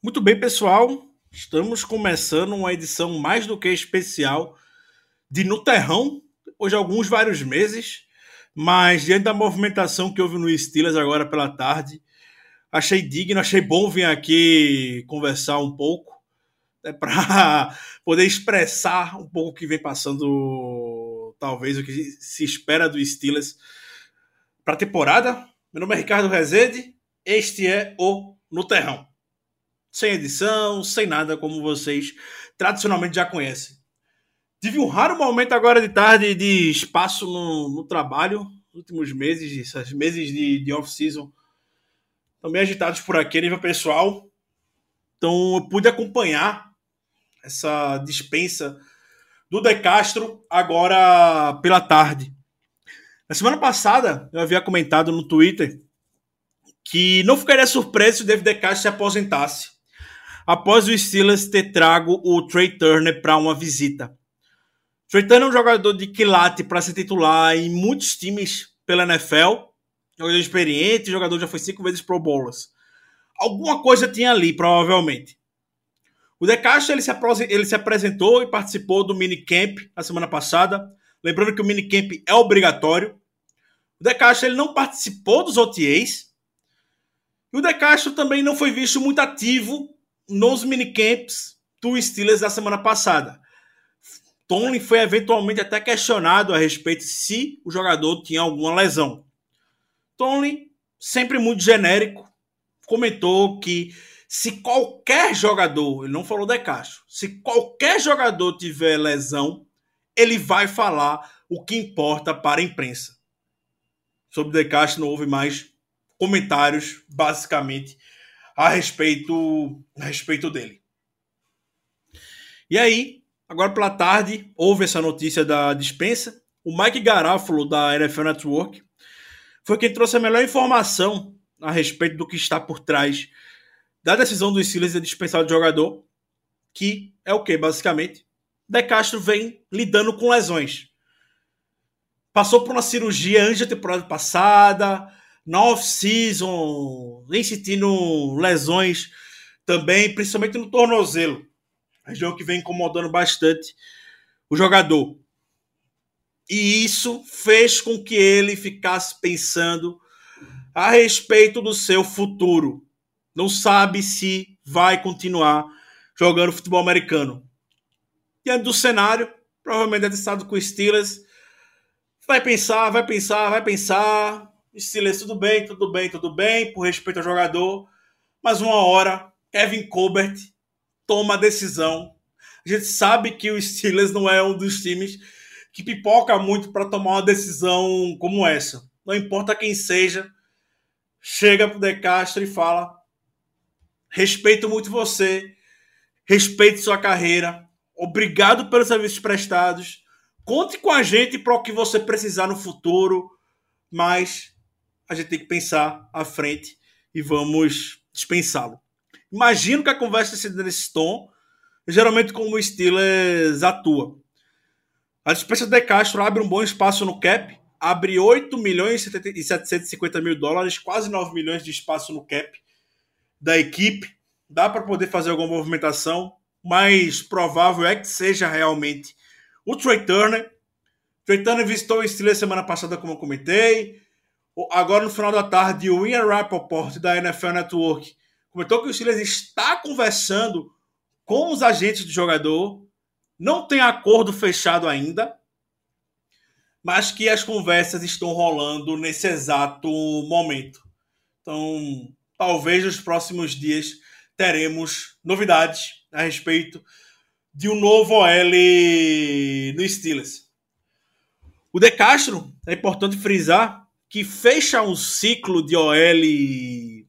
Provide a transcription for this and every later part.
Muito bem, pessoal. Estamos começando uma edição mais do que especial de No Terrão, hoje alguns vários meses, mas diante da movimentação que houve no Steelers agora pela tarde, achei digno, achei bom vir aqui conversar um pouco, né, para poder expressar um pouco o que vem passando, talvez o que se espera do Steelers para a temporada. Meu nome é Ricardo Rezende, este é o No Terrão sem edição, sem nada, como vocês tradicionalmente já conhecem. Tive um raro momento agora de tarde de espaço no, no trabalho, nos últimos meses, esses meses de, de off-season, também agitados por aqui a nível pessoal. Então eu pude acompanhar essa dispensa do De Castro agora pela tarde. Na semana passada, eu havia comentado no Twitter que não ficaria surpreso se o David De Castro se aposentasse após o Steelers ter trago o Trey Turner para uma visita. Trey Turner é um jogador de quilate para ser titular em muitos times pela NFL, jogador experiente, jogador já foi cinco vezes Pro Bowlers. Alguma coisa tinha ali, provavelmente. O De Castro ele se, ele se apresentou e participou do minicamp na semana passada. Lembrando que o minicamp é obrigatório. O De Castro ele não participou dos OTAs. E o De Castro também não foi visto muito ativo nos minicamps do Steelers da semana passada. Tomlin foi eventualmente até questionado a respeito se o jogador tinha alguma lesão. Tomlin, sempre muito genérico, comentou que se qualquer jogador, ele não falou de Castro, se qualquer jogador tiver lesão, ele vai falar o que importa para a imprensa. Sobre De não houve mais comentários, basicamente, a respeito, a respeito dele. E aí, agora pela tarde, houve essa notícia da dispensa. O Mike Garafolo, da NFL Network, foi quem trouxe a melhor informação a respeito do que está por trás da decisão dos Steelers de dispensar o jogador, que é o que, basicamente? De Castro vem lidando com lesões. Passou por uma cirurgia antes da temporada passada, na off-season, vem sentindo lesões também, principalmente no tornozelo. Região que vem incomodando bastante o jogador. E isso fez com que ele ficasse pensando a respeito do seu futuro. Não sabe se vai continuar jogando futebol americano. Diante do cenário, provavelmente é estado com o Steelers. Vai pensar, vai pensar, vai pensar. Steelers, tudo bem, tudo bem, tudo bem, por respeito ao jogador. Mas uma hora, Kevin Colbert toma a decisão. A gente sabe que o Steelers não é um dos times que pipoca muito para tomar uma decisão como essa. Não importa quem seja, chega pro De Castro e fala: respeito muito você, respeito sua carreira, obrigado pelos serviços prestados, conte com a gente para o que você precisar no futuro, mas a gente tem que pensar à frente e vamos dispensá-lo. Imagino que a conversa seja nesse tom, geralmente como o Steelers atua. A dispensa de Castro abre um bom espaço no cap, abre 8 milhões e 750 mil dólares, quase 9 milhões de espaço no cap da equipe. Dá para poder fazer alguma movimentação, mas provável é que seja realmente o Trey Turner. Trey Turner visitou o Steelers semana passada, como eu comentei. Agora, no final da tarde, o Ian Rappaport, da NFL Network, comentou que o Steelers está conversando com os agentes do jogador. Não tem acordo fechado ainda, mas que as conversas estão rolando nesse exato momento. Então, talvez nos próximos dias teremos novidades a respeito de um novo OL no Steelers. O De Castro, é importante frisar, que fecha um ciclo de OL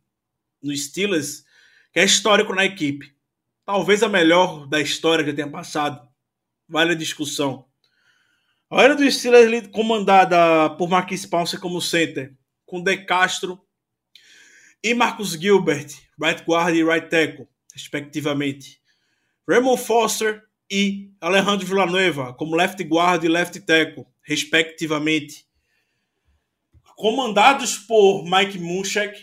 no Steelers que é histórico na equipe. Talvez a melhor da história que tenha passado. Vale a discussão. A OL do Steelers comandada por Marquis Pounce como center, com De Castro e Marcus Gilbert, right guard e right tackle, respectivamente. Raymond Foster e Alejandro Villanueva como left guard e left tackle, respectivamente comandados por Mike Munchak.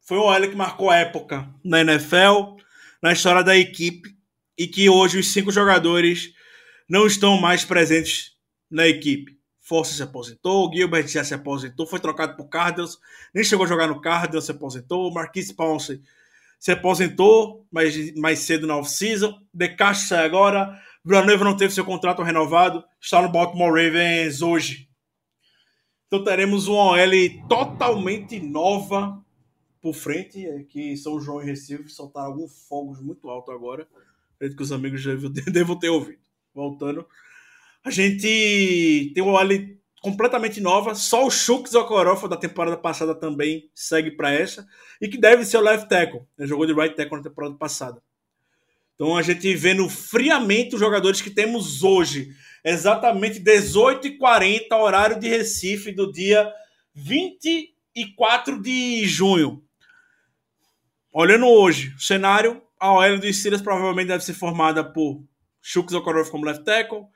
Foi um OL que marcou a época na NFL. na história da equipe e que hoje os cinco jogadores não estão mais presentes na equipe. Força se aposentou, Gilbert já se aposentou, foi trocado por Cardinals, nem chegou a jogar no Cardinals, se aposentou, Marquise Ponce se aposentou mais, mais cedo na off-season, De Castro sai agora, Villanueva não teve seu contrato renovado, está no Baltimore Ravens hoje. Então teremos uma OL totalmente nova por frente, é que São João e Recife soltaram alguns fogos muito alto agora. Acredito que os amigos já devam ter ouvido. Voltando. A gente tem uma OL completamente nova. Só o Shooks Okorofa da temporada passada também segue para essa. E que deve ser o left tackle. Ele jogou de right tackle na temporada passada. Então a gente vendo friamente os jogadores que temos hoje. Exatamente 18h40, horário de Recife, do dia 24 de junho. Olhando hoje, o cenário, a OL do Steelers provavelmente deve ser formada por Shooks Okorofa como left tackle,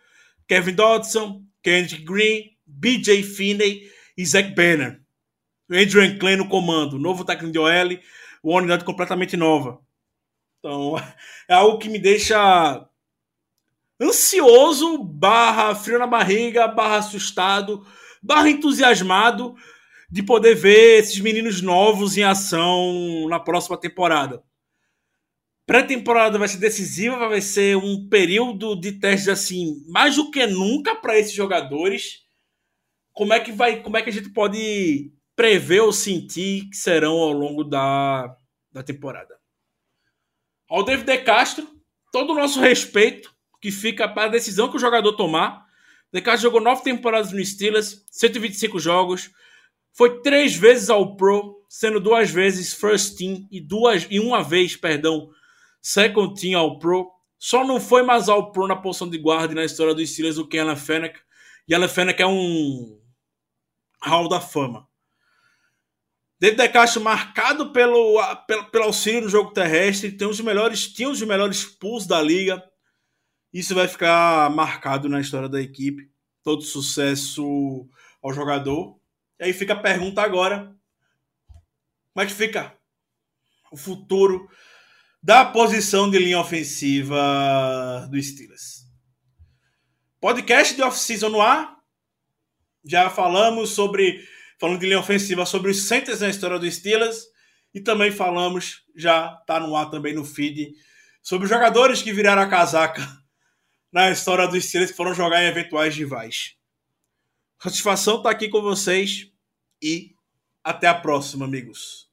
Kevin Dodson, Kendrick Green, BJ Finney e Zach Banner. Adrian Klein no comando, novo técnico de OL, uma unidade completamente nova. Então, é algo que me deixa ansioso, barra frio na barriga, barra assustado, barra entusiasmado de poder ver esses meninos novos em ação na próxima temporada. Pré-temporada vai ser decisiva, vai ser um período de testes assim, mais do que nunca para esses jogadores como é que vai, como é que a gente pode prever ou sentir que serão ao longo da, da temporada? Ao David De Castro, todo o nosso respeito que fica para a decisão que o jogador tomar. De Castro jogou nove temporadas no Steelers, 125 jogos, foi três vezes ao Pro, sendo duas vezes First Team e duas e uma vez, perdão, Second Team ao Pro. Só não foi mais ao Pro na posição de guarda na história dos Steelers o Ken Alan Fennec. E Alan Fennec é um Hall da Fama. David De Castro marcado pelo, pelo, pelo, auxílio no jogo terrestre, tem os melhores, tinha os melhores pulls da liga. Isso vai ficar marcado na história da equipe. Todo sucesso ao jogador. E aí fica a pergunta agora: como é que fica o futuro da posição de linha ofensiva do Steelers? Podcast de off-season no ar. Já falamos sobre, falando de linha ofensiva, sobre os centers na história do Steelers. E também falamos, já está no ar também no feed, sobre os jogadores que viraram a casaca na história dos Steelers que foram jogar em eventuais rivais. Satisfação estar tá aqui com vocês e até a próxima, amigos.